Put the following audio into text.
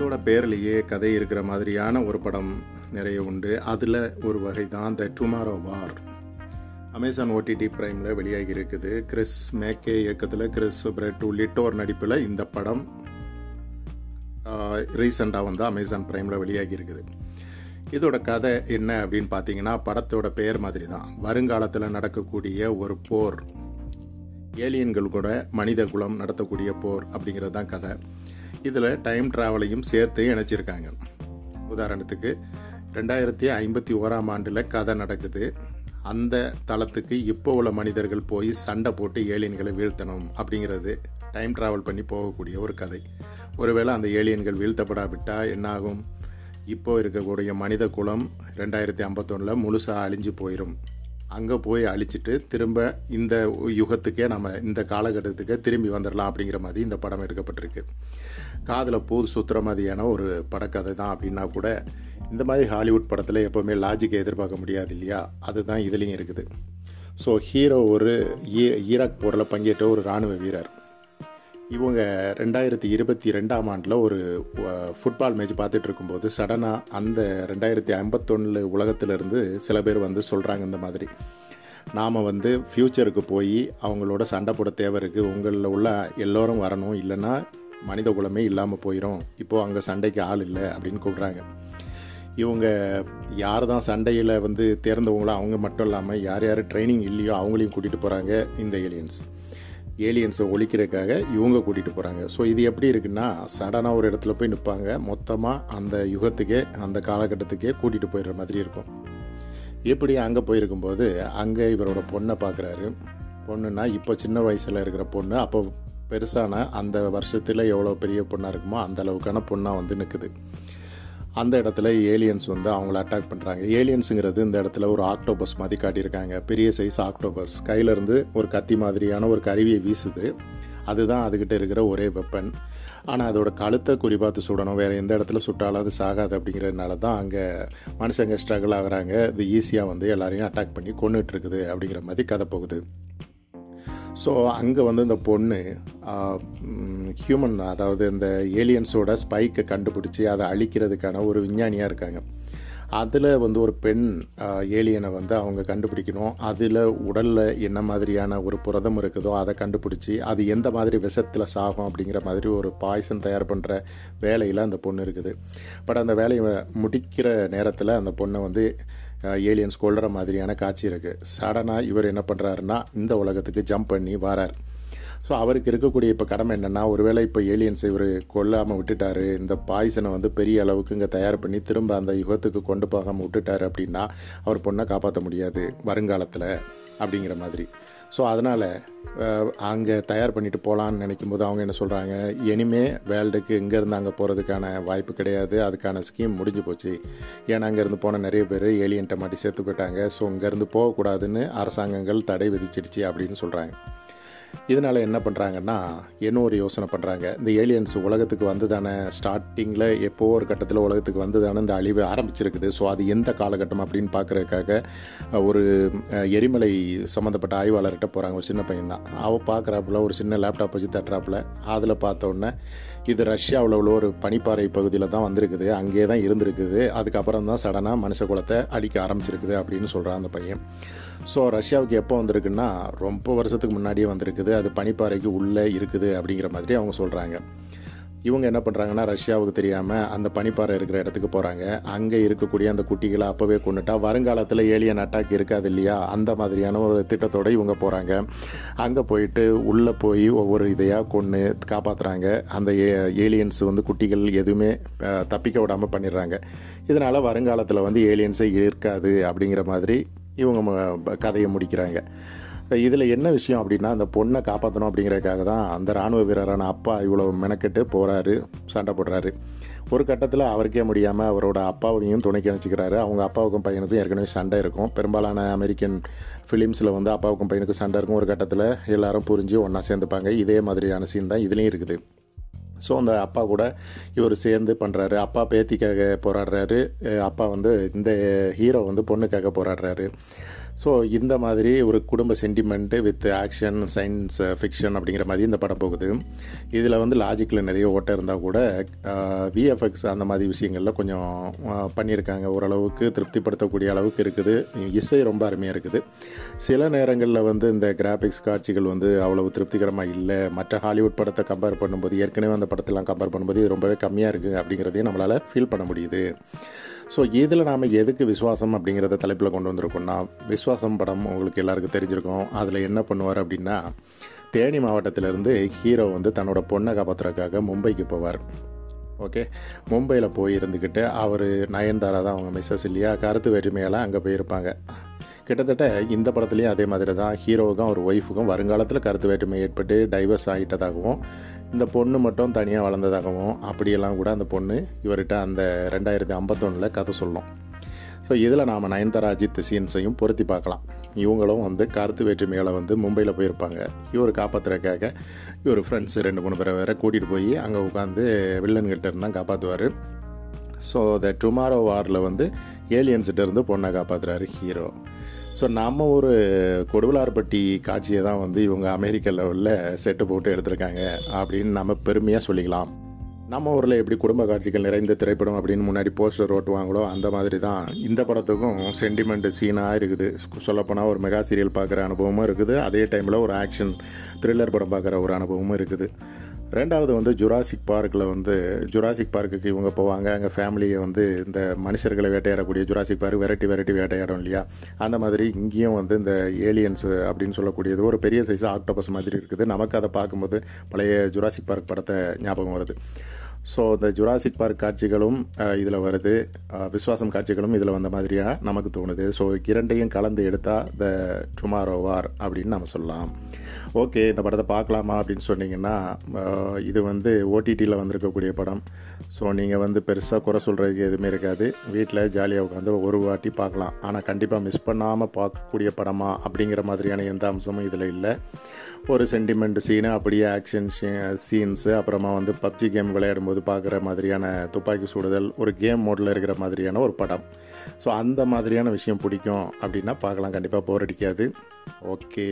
படத்தோட பேர்லேயே கதை இருக்கிற மாதிரியான ஒரு படம் நிறைய உண்டு. அதில் ஒரு வகை தான் the tomorrow war Amazon OTT ப்ரைமில் வெளியாகி இருக்குது. கிறிஸ் மேக்கே இயக்கத்தில் கிறிஸ் பிரெட் உள்ளிட்டோர் நடிப்பில் இந்த படம் ரீசெண்டாக வந்து அமேசான் ப்ரைமில் வெளியாகி இருக்குது. இதோட கதை என்ன அப்படின்னு பார்த்தீங்கன்னா படத்தோட பெயர் மாதிரி தான். வருங்காலத்தில் நடக்கக்கூடிய ஒரு போர் ஏலியன்கள் கூட மனித குலம் நடத்தக்கூடிய போர் அப்படிங்கிறது தான் கதை. இதில் டைம் ட்ராவலையும் சேர்த்து இணைச்சிருக்காங்க. உதாரணத்துக்கு ரெண்டாயிரத்தி ஐம்பத்தி ஓராம் ஆண்டில் கதை நடக்குது. அந்த தளத்துக்கு இப்போ உள்ள மனிதர்கள் போய் சண்டை போட்டு ஏலியன்களை வீழ்த்தணும் அப்படிங்கிறது டைம் ட்ராவல் பண்ணி போகக்கூடிய ஒரு கதை. ஒருவேளை அந்த ஏலியன்கள் வீழ்த்தப்படாவிட்டால் என்னாகும்? இப்போ இருக்கக்கூடிய மனித குலம் ரெண்டாயிரத்தி ஐம்பத்தொன்னில் முழுசாக அழிஞ்சு போயிடும் அங்கே போய் அழிச்சிட்டு திரும்ப இந்த யுகத்துக்கே நம்ம இந்த காலகட்டத்துக்கே திரும்பி வந்துடலாம் அப்படிங்கிற மாதிரி இந்த படம் எடுக்கப்பட்டிருக்கு. காதில் பூ சுற்றுற மாதிரியான ஒரு படக்கதை தான் அப்படின்னா கூட இந்த மாதிரி ஹாலிவுட் படத்தில் எப்போவுமே லாஜிக்கை எதிர்பார்க்க முடியாது இல்லையா? அதுதான் இதுலேயும் இருக்குது. ஸோ ஹீரோ ஒரு ஈ ஈராக் போரில் பங்கேற்ற ஒரு இராணுவ வீரர். இவங்க ரெண்டாயிரத்தி இருபத்தி ரெண்டாம் ஆண்டில் ஒரு ஃபுட்பால் மேட்ச் பார்த்துட்டு இருக்கும்போது சடனாக அந்த ரெண்டாயிரத்தி ஐம்பத்தொன்னில் உலகத்திலேருந்து சில பேர் வந்து சொல்கிறாங்க இந்த மாதிரி. நாம் வந்து ஃப்யூச்சருக்கு போய் அவங்களோட சண்டை போட தேவை இருக்குது உங்களில் உள்ள எல்லோரும் வரணும். இல்லைன்னா மனித குலமே இல்லாமல் போயிடும் இப்போது அங்கே சண்டைக்கு ஆள் இல்லை அப்படின்னு கூப்பிட்றாங்க. இவங்க யார் தான் சண்டையில் வந்து தேர்ந்தவங்களோ அவங்க மட்டும் இல்லாமல் யார் யார் ட்ரைனிங் இல்லையோ அவங்களையும் கூட்டிகிட்டு போகிறாங்க இந்த ஏலியன்ஸ் ஏலியன்ஸை ஒழிக்கிறதுக்காக இவங்க கூட்டிகிட்டு போகிறாங்க ஸோ இது எப்படி இருக்குன்னா சடனாக ஒரு இடத்துல போய் நிற்பாங்க மொத்தமாக அந்த யுகத்துக்கே அந்த காலகட்டத்துக்கே கூட்டிகிட்டு போயிடுற மாதிரி இருக்கும். எப்படி அங்கே போயிருக்கும்போது அங்கே இவரோட பொண்ணை பார்க்குறாரு பொண்ணுன்னா இப்போ சின்ன வயசில் இருக்கிற பொண்ணு அப்போ பெருசான அந்த வருஷத்தில் எவ்வளோ பெரிய பொண்ணாக இருக்குமோ அந்த அளவுக்கான பொண்ணாக வந்து நிற்குது அந்த இடத்துல ஏலியன்ஸ் வந்து அவங்கள அட்டாக் பண்ணுறாங்க ஏலியன்ஸுங்கிறது இந்த இடத்துல ஒரு ஆக்டோபஸ் மாதிரி காட்டியிருக்காங்க. பெரிய சைஸ் ஆக்டோபஸ் கையிலேருந்து ஒரு கத்தி மாதிரியான ஒரு கருவியை வீசுது. அதுதான் அதுக்கிட்ட இருக்கிற ஒரே வெப்பன் ஆனால் அதோட கழுத்தை குறிப்பாத்து சுடணும். வேறு எந்த இடத்துல சுட்டாலும் அது சாகாது அப்படிங்கிறதுனால தான் அங்கே மனுஷங்க ஸ்ட்ரகிள் ஆகிறாங்க. இது ஈஸியாக வந்து எல்லாரையும் அட்டாக் பண்ணி கொண்டுட்டு இருக்குது அப்படிங்கிற மாதிரி கதை போகுது. ஸோ அங்கே வந்து இந்த பொண்ணு ஹியூமன் அதாவது இந்த ஏலியன்ஸோட ஸ்பைக்கை கண்டுபிடிச்சி அதை அழிக்கிறதுக்கான ஒரு விஞ்ஞானியாக இருக்காங்க. அதில் வந்து ஒரு பெண் ஏலியனை வந்து அவங்க கண்டுபிடிக்கணும். அதில் உடலில் என்ன மாதிரியான ஒரு புரதம் இருக்குதோ அதை கண்டுபிடிச்சி அது எந்த மாதிரி விஷத்தில் சாகும் அப்படிங்கிற மாதிரி ஒரு பாய்சன் தயார் பண்ணுற வேலையில் அந்த பொண்ணு இருக்குது. பட் அந்த வேலையை முடிக்கிற நேரத்தில் அந்த பொண்ணை வந்து ஏலியன்ஸ் கொள்கிற மாதிரியான காட்சி இருக்குது சடனாக இவர் என்ன பண்ணுறாருன்னா இந்த உலகத்துக்கு ஜம்ப் பண்ணி வரார். ஸோ அவருக்கு இருக்கக்கூடிய இப்போ கடமை என்னென்னா ஒருவேளை இப்போ ஏலியன்ஸ் இவர் கொல்லாமல் விட்டுட்டாரு இந்த பாய்சனை வந்து பெரிய அளவுக்கு இங்கே தயார் பண்ணி திரும்ப அந்த யுகத்துக்கு கொண்டு போகாமல் விட்டுட்டாரு அப்படின்னா அவர் பொண்ணை காப்பாற்ற முடியாது வருங்காலத்தில் அப்படிங்கிற மாதிரி. ஸோ அதனால் அங்கே தயார் பண்ணிட்டு போகலான்னு நினைக்கும் போது அவங்க என்ன சொல்கிறாங்க இனிமே வேர்ல்டுக்கு இங்கேருந்து அங்கே போகிறதுக்கான வாய்ப்பு கிடையாது. அதுக்கான ஸ்கீம் முடிஞ்சு போச்சு. ஏன்னா அங்கேருந்து போன நிறைய பேர் ஏலியன்ட்ட மாட்டி சேர்த்து போயிட்டாங்க. ஸோ இங்கேருந்து போகக்கூடாதுன்னு அரசாங்கங்கள் தடை விதிச்சிடுச்சு அப்படின்னு சொல்கிறாங்க இதனால் என்ன பண்ணுறாங்கன்னா என்ன ஒரு யோசனை பண்ணுறாங்க இந்த ஏலியன்ஸ் உலகத்துக்கு வந்து தானே ஸ்டார்டிங்கில் எப்போ ஒரு கட்டத்தில் உலகத்துக்கு வந்து தானே இந்த அழிவு ஆரம்பிச்சிருக்குது. ஸோ அது எந்த காலகட்டம் அப்படின்னு பார்க்குறதுக்காக ஒரு எரிமலை சம்மந்தப்பட்ட ஆய்வாளர்கிட்ட போகிறாங்க ஒரு சின்ன பையன் தான் அவள் பார்க்குறாப்புல ஒரு சின்ன லேப்டாப் வச்சு தட்டுறாப்புல. அதில் பார்த்த உடனே இது ரஷ்யாவில் உள்ள ஒரு பனிப்பாறை பகுதியில் தான் வந்திருக்குது. அங்கே தான் இருந்திருக்குது. அதுக்கப்புறம் தான் சடனாக மனுஷ குலத்தை அழிக்க ஆரம்பிச்சிருக்குது அப்படின்னு சொல்கிறான் அந்த பையன். ஸோ ரஷ்யாவுக்கு எப்போ வந்திருக்குன்னா ரொம்ப வருஷத்துக்கு முன்னாடியே வந்திருக்குது. அது பனிப்பாறைக்கு உள்ளே இருக்குது அப்படிங்கிற மாதிரி அவங்க சொல்கிறாங்க இவங்க என்ன பண்ணுறாங்கன்னா ரஷ்யாவுக்கு தெரியாமல் அந்த பனிப்பாறை இருக்கிற இடத்துக்கு போகிறாங்க அங்கே இருக்கக்கூடிய அந்த குட்டிகளை அப்போவே கொண்டுட்டா வருங்காலத்தில் ஏலியன் அட்டாக் இருக்காது இல்லையா? அந்த மாதிரியான ஒரு திட்டத்தோடு இவங்க போகிறாங்க அங்கே போயிட்டு உள்ளே போய் ஒவ்வொரு இதையாக கொன்று காப்பாற்றுறாங்க அந்த ஏ ஏலியன்ஸ் வந்து குட்டிகள் எதுவுமே தப்பிக்க விடாமல் பண்ணிடுறாங்க. இதனால் வருங்காலத்தில் வந்து ஏலியன்ஸே இருக்காது அப்படிங்கிற மாதிரி இவங்க கதையை முடிக்கிறாங்க. இதில் என்ன விஷயம் அப்படின்னா அந்த பொண்ணை காப்பாற்றணும் அப்படிங்கிறதுக்காக தான் அந்த இராணுவ வீரரான அப்பா இவ்வளோ மெனக்கெட்டு போகிறாரு சண்டை போடுறாரு. ஒரு கட்டத்தில் அவருக்கே முடியாமல் அவரோட அப்பாவையும் துணைக்கு அணைச்சிக்கிறாரு அவங்க அப்பாவுக்கும் பையனுக்கும் ஏற்கனவே சண்டை இருக்கும். பெரும்பாலான அமெரிக்கன் ஃபிலிம்ஸில் வந்து அப்பாவுக்கும் பையனுக்கும் சண்டை இருக்கும். ஒரு கட்டத்தில் எல்லாரும் புரிஞ்சு ஒன்றா சேர்ந்துப்பாங்க. இதே மாதிரியான சீன் தான் இதுலேயும் இருக்குது. ஸோ அந்த அப்பா கூட இவர் சேர்ந்து பண்ணுறாரு அப்பா பேத்திக்காக போராடுறாரு. அப்பா வந்து இந்த ஹீரோ வந்து பொண்ணுக்காக போராடுறாரு. ஸோ இந்த மாதிரி ஒரு குடும்ப sentiment with action science fiction அப்படிங்கிற மாதிரி இந்த படம் போகுது. இதில் வந்து லாஜிக்கில் நிறைய ஓட்டம் இருந்தால் கூட விஎஃப்எக்ஸ் அந்த மாதிரி விஷயங்கள்லாம் கொஞ்சம் பண்ணியிருக்காங்க. ஓரளவுக்கு திருப்திப்படுத்தக்கூடிய அளவுக்கு இருக்குது. இசை ரொம்ப அருமையாக இருக்குது. சில நேரங்களில் வந்து இந்த கிராஃபிக்ஸ் காட்சிகள் வந்து அவ்வளவு திருப்திகரமாக இல்லை. மற்ற ஹாலிவுட் படத்தை கம்பேர் பண்ணும்போது ஏற்கனவே அந்த படத்தெல்லாம் கம்பேர் பண்ணும்போது இது ரொம்பவே கம்மியாக இருக்குது அப்படிங்கிறதையும் நம்மளால் ஃபீல் பண்ண முடியுது. ஸோ இதில் நாம் எதுக்கு விசுவாசம் அப்படிங்கிறத தலைப்பில் கொண்டு வந்திருக்கோம்னா விஸ்வாசம் படம் உங்களுக்கு எல்லாருக்கும் தெரிஞ்சிருக்கும். அதில் என்ன பண்ணுவார் அப்படின்னா தேனி மாவட்டத்திலேருந்து ஹீரோ வந்து தன்னோட பொண்ணை காப்பாற்றுறதுக்காக மும்பைக்கு போவார். ஓகே மும்பையில் போய் இருந்துக்கிட்டு அவர் நயன்தாரா தான் அவங்க மிஸ்ஸஸ் இல்லையா? கருத்து வேற்றுமையெல்லாம் அங்கே போயிருப்பாங்க. கிட்டத்தட்ட இந்த படத்துலேயும் அதே மாதிரி தான் ஹீரோவுக்கும் அவர் ஒய்ஃபுக்கும் வருங்காலத்தில் கருத்து வேற்றுமை ஏற்பட்டு டைவர்ஸ் ஆகிட்டதாகவும் இந்த பொண்ணு மட்டும் தனியாக வளர்ந்ததாகவும் அப்படியெல்லாம் கூட அந்த பொண்ணு இவர்கிட்ட அந்த ரெண்டாயிரத்தி ஐம்பத்தொன்னில் கதை சொல்லும். ஸோ இதில் நாம் நயன்தாரா அஜித் சீன்ஸையும் பொருத்தி பார்க்கலாம். இவங்களும் வந்து கருத்து வேற்றுமைகளை வந்து மும்பையில் போயிருப்பாங்க. இவர் காப்பாற்றுறதுக்காக இவர் ஃப்ரெண்ட்ஸு ரெண்டு மூணு பேரை வேற கூட்டிகிட்டு போய் அங்கே உட்காந்து வில்லன்கிட்ட இருந்தால் காப்பாற்றுவார் ஸோ த டுமாரோ வாரில் வந்து ஏலியன்ஸ்கிட்ட இருந்து பொண்ணை காப்பாற்றுறாரு ஹீரோ ஸோ நம்ம ஒரு கொடுவலார்பட்டி காட்சியை தான் வந்து இவங்க அமெரிக்க லெவலில் செட்டு போட்டு எடுத்திருக்காங்க அப்படின்னு நம்ம பெருமையாக சொல்லிக்கலாம். நம்ம ஊரில் எப்படி குடும்ப காட்சிகள் நிறைந்த திரைப்படம் அப்படின்னு முன்னாடி போஸ்டர் ஓட்டுவாங்களோ அந்த மாதிரி தான் இந்த படத்துக்கும் சென்டிமெண்ட் சீனாக இருக்குது. சொல்லப்போனால் ஒரு மெகா சீரியல் பார்க்குற அனுபவமும் இருக்குது. அதே டைமில் ஒரு ஆக்ஷன் த்ரில்லர் படம் பார்க்குற ஒரு அனுபவமும் இருக்குது. ரெண்டாவது வந்து ஜுராசிக் பார்க்கில் வந்து ஜுராசிக் பார்க்குக்கு இவங்க போவாங்க. அங்கே ஃபேமிலியை வந்து இந்த மனுஷர்களை வேட்டையாடக்கூடிய ஜுராசிக் பார்க் வெரைட்டி வெரைட்டி வேட்டையாடும் இல்லையா? அந்த மாதிரி இங்கேயும் வந்து இந்த ஏலியன்ஸ் அப்படின்னு சொல்லக்கூடியது ஒரு பெரிய சைஸ் ஆக்டோபஸ் மாதிரி இருக்குது. நமக்கு அதை பார்க்கும்போது பழைய ஜுராசிக் பார்க் படத்தை ஞாபகம் வருது. ஸோ இந்த ஜுராசிக் பார்க் காட்சிகளும் இதில் வருது. விஸ்வாசம் காட்சிகளும் இதில் வந்த மாதிரியாக நமக்கு தோணுது. ஸோ இரண்டையும் கலந்து எடுத்தால் த டுமாரோ வார் அப்படின்னு நம்ம சொல்லலாம். ஓகே இந்த படத்தை பார்க்கலாமா அப்படின்னு சொன்னீங்கன்னா இது வந்து ஓடிடியில் வந்திருக்கக்கூடிய படம். ஸோ நீங்கள் வந்து பெருசாக குறை சொல்கிறதுக்கு எதுவுமே இருக்காது. வீட்டில் ஜாலியாக உட்காந்து ஒரு வாட்டி பார்க்கலாம். ஆனால் கண்டிப்பாக மிஸ் பண்ணாமல் பார்க்கக்கூடிய படமா அப்படிங்கிற மாதிரியான எந்த அம்சமும் இதில் இல்லை. ஒரு சென்டிமெண்ட் சீனு அப்படியே ஆக்ஷன் சீன்ஸு அப்புறமா வந்து பப்ஜி கேம் விளையாடும்போது பார்க்குற மாதிரியான துப்பாக்கி சுடுதல் ஒரு கேம் மோடில் இருக்கிற மாதிரியான ஒரு படம். ஸோ அந்த மாதிரியான விஷயம் பிடிக்கும் அப்படின்னா பார்க்கலாம். கண்டிப்பாக போர் அடிக்காது. ஓகே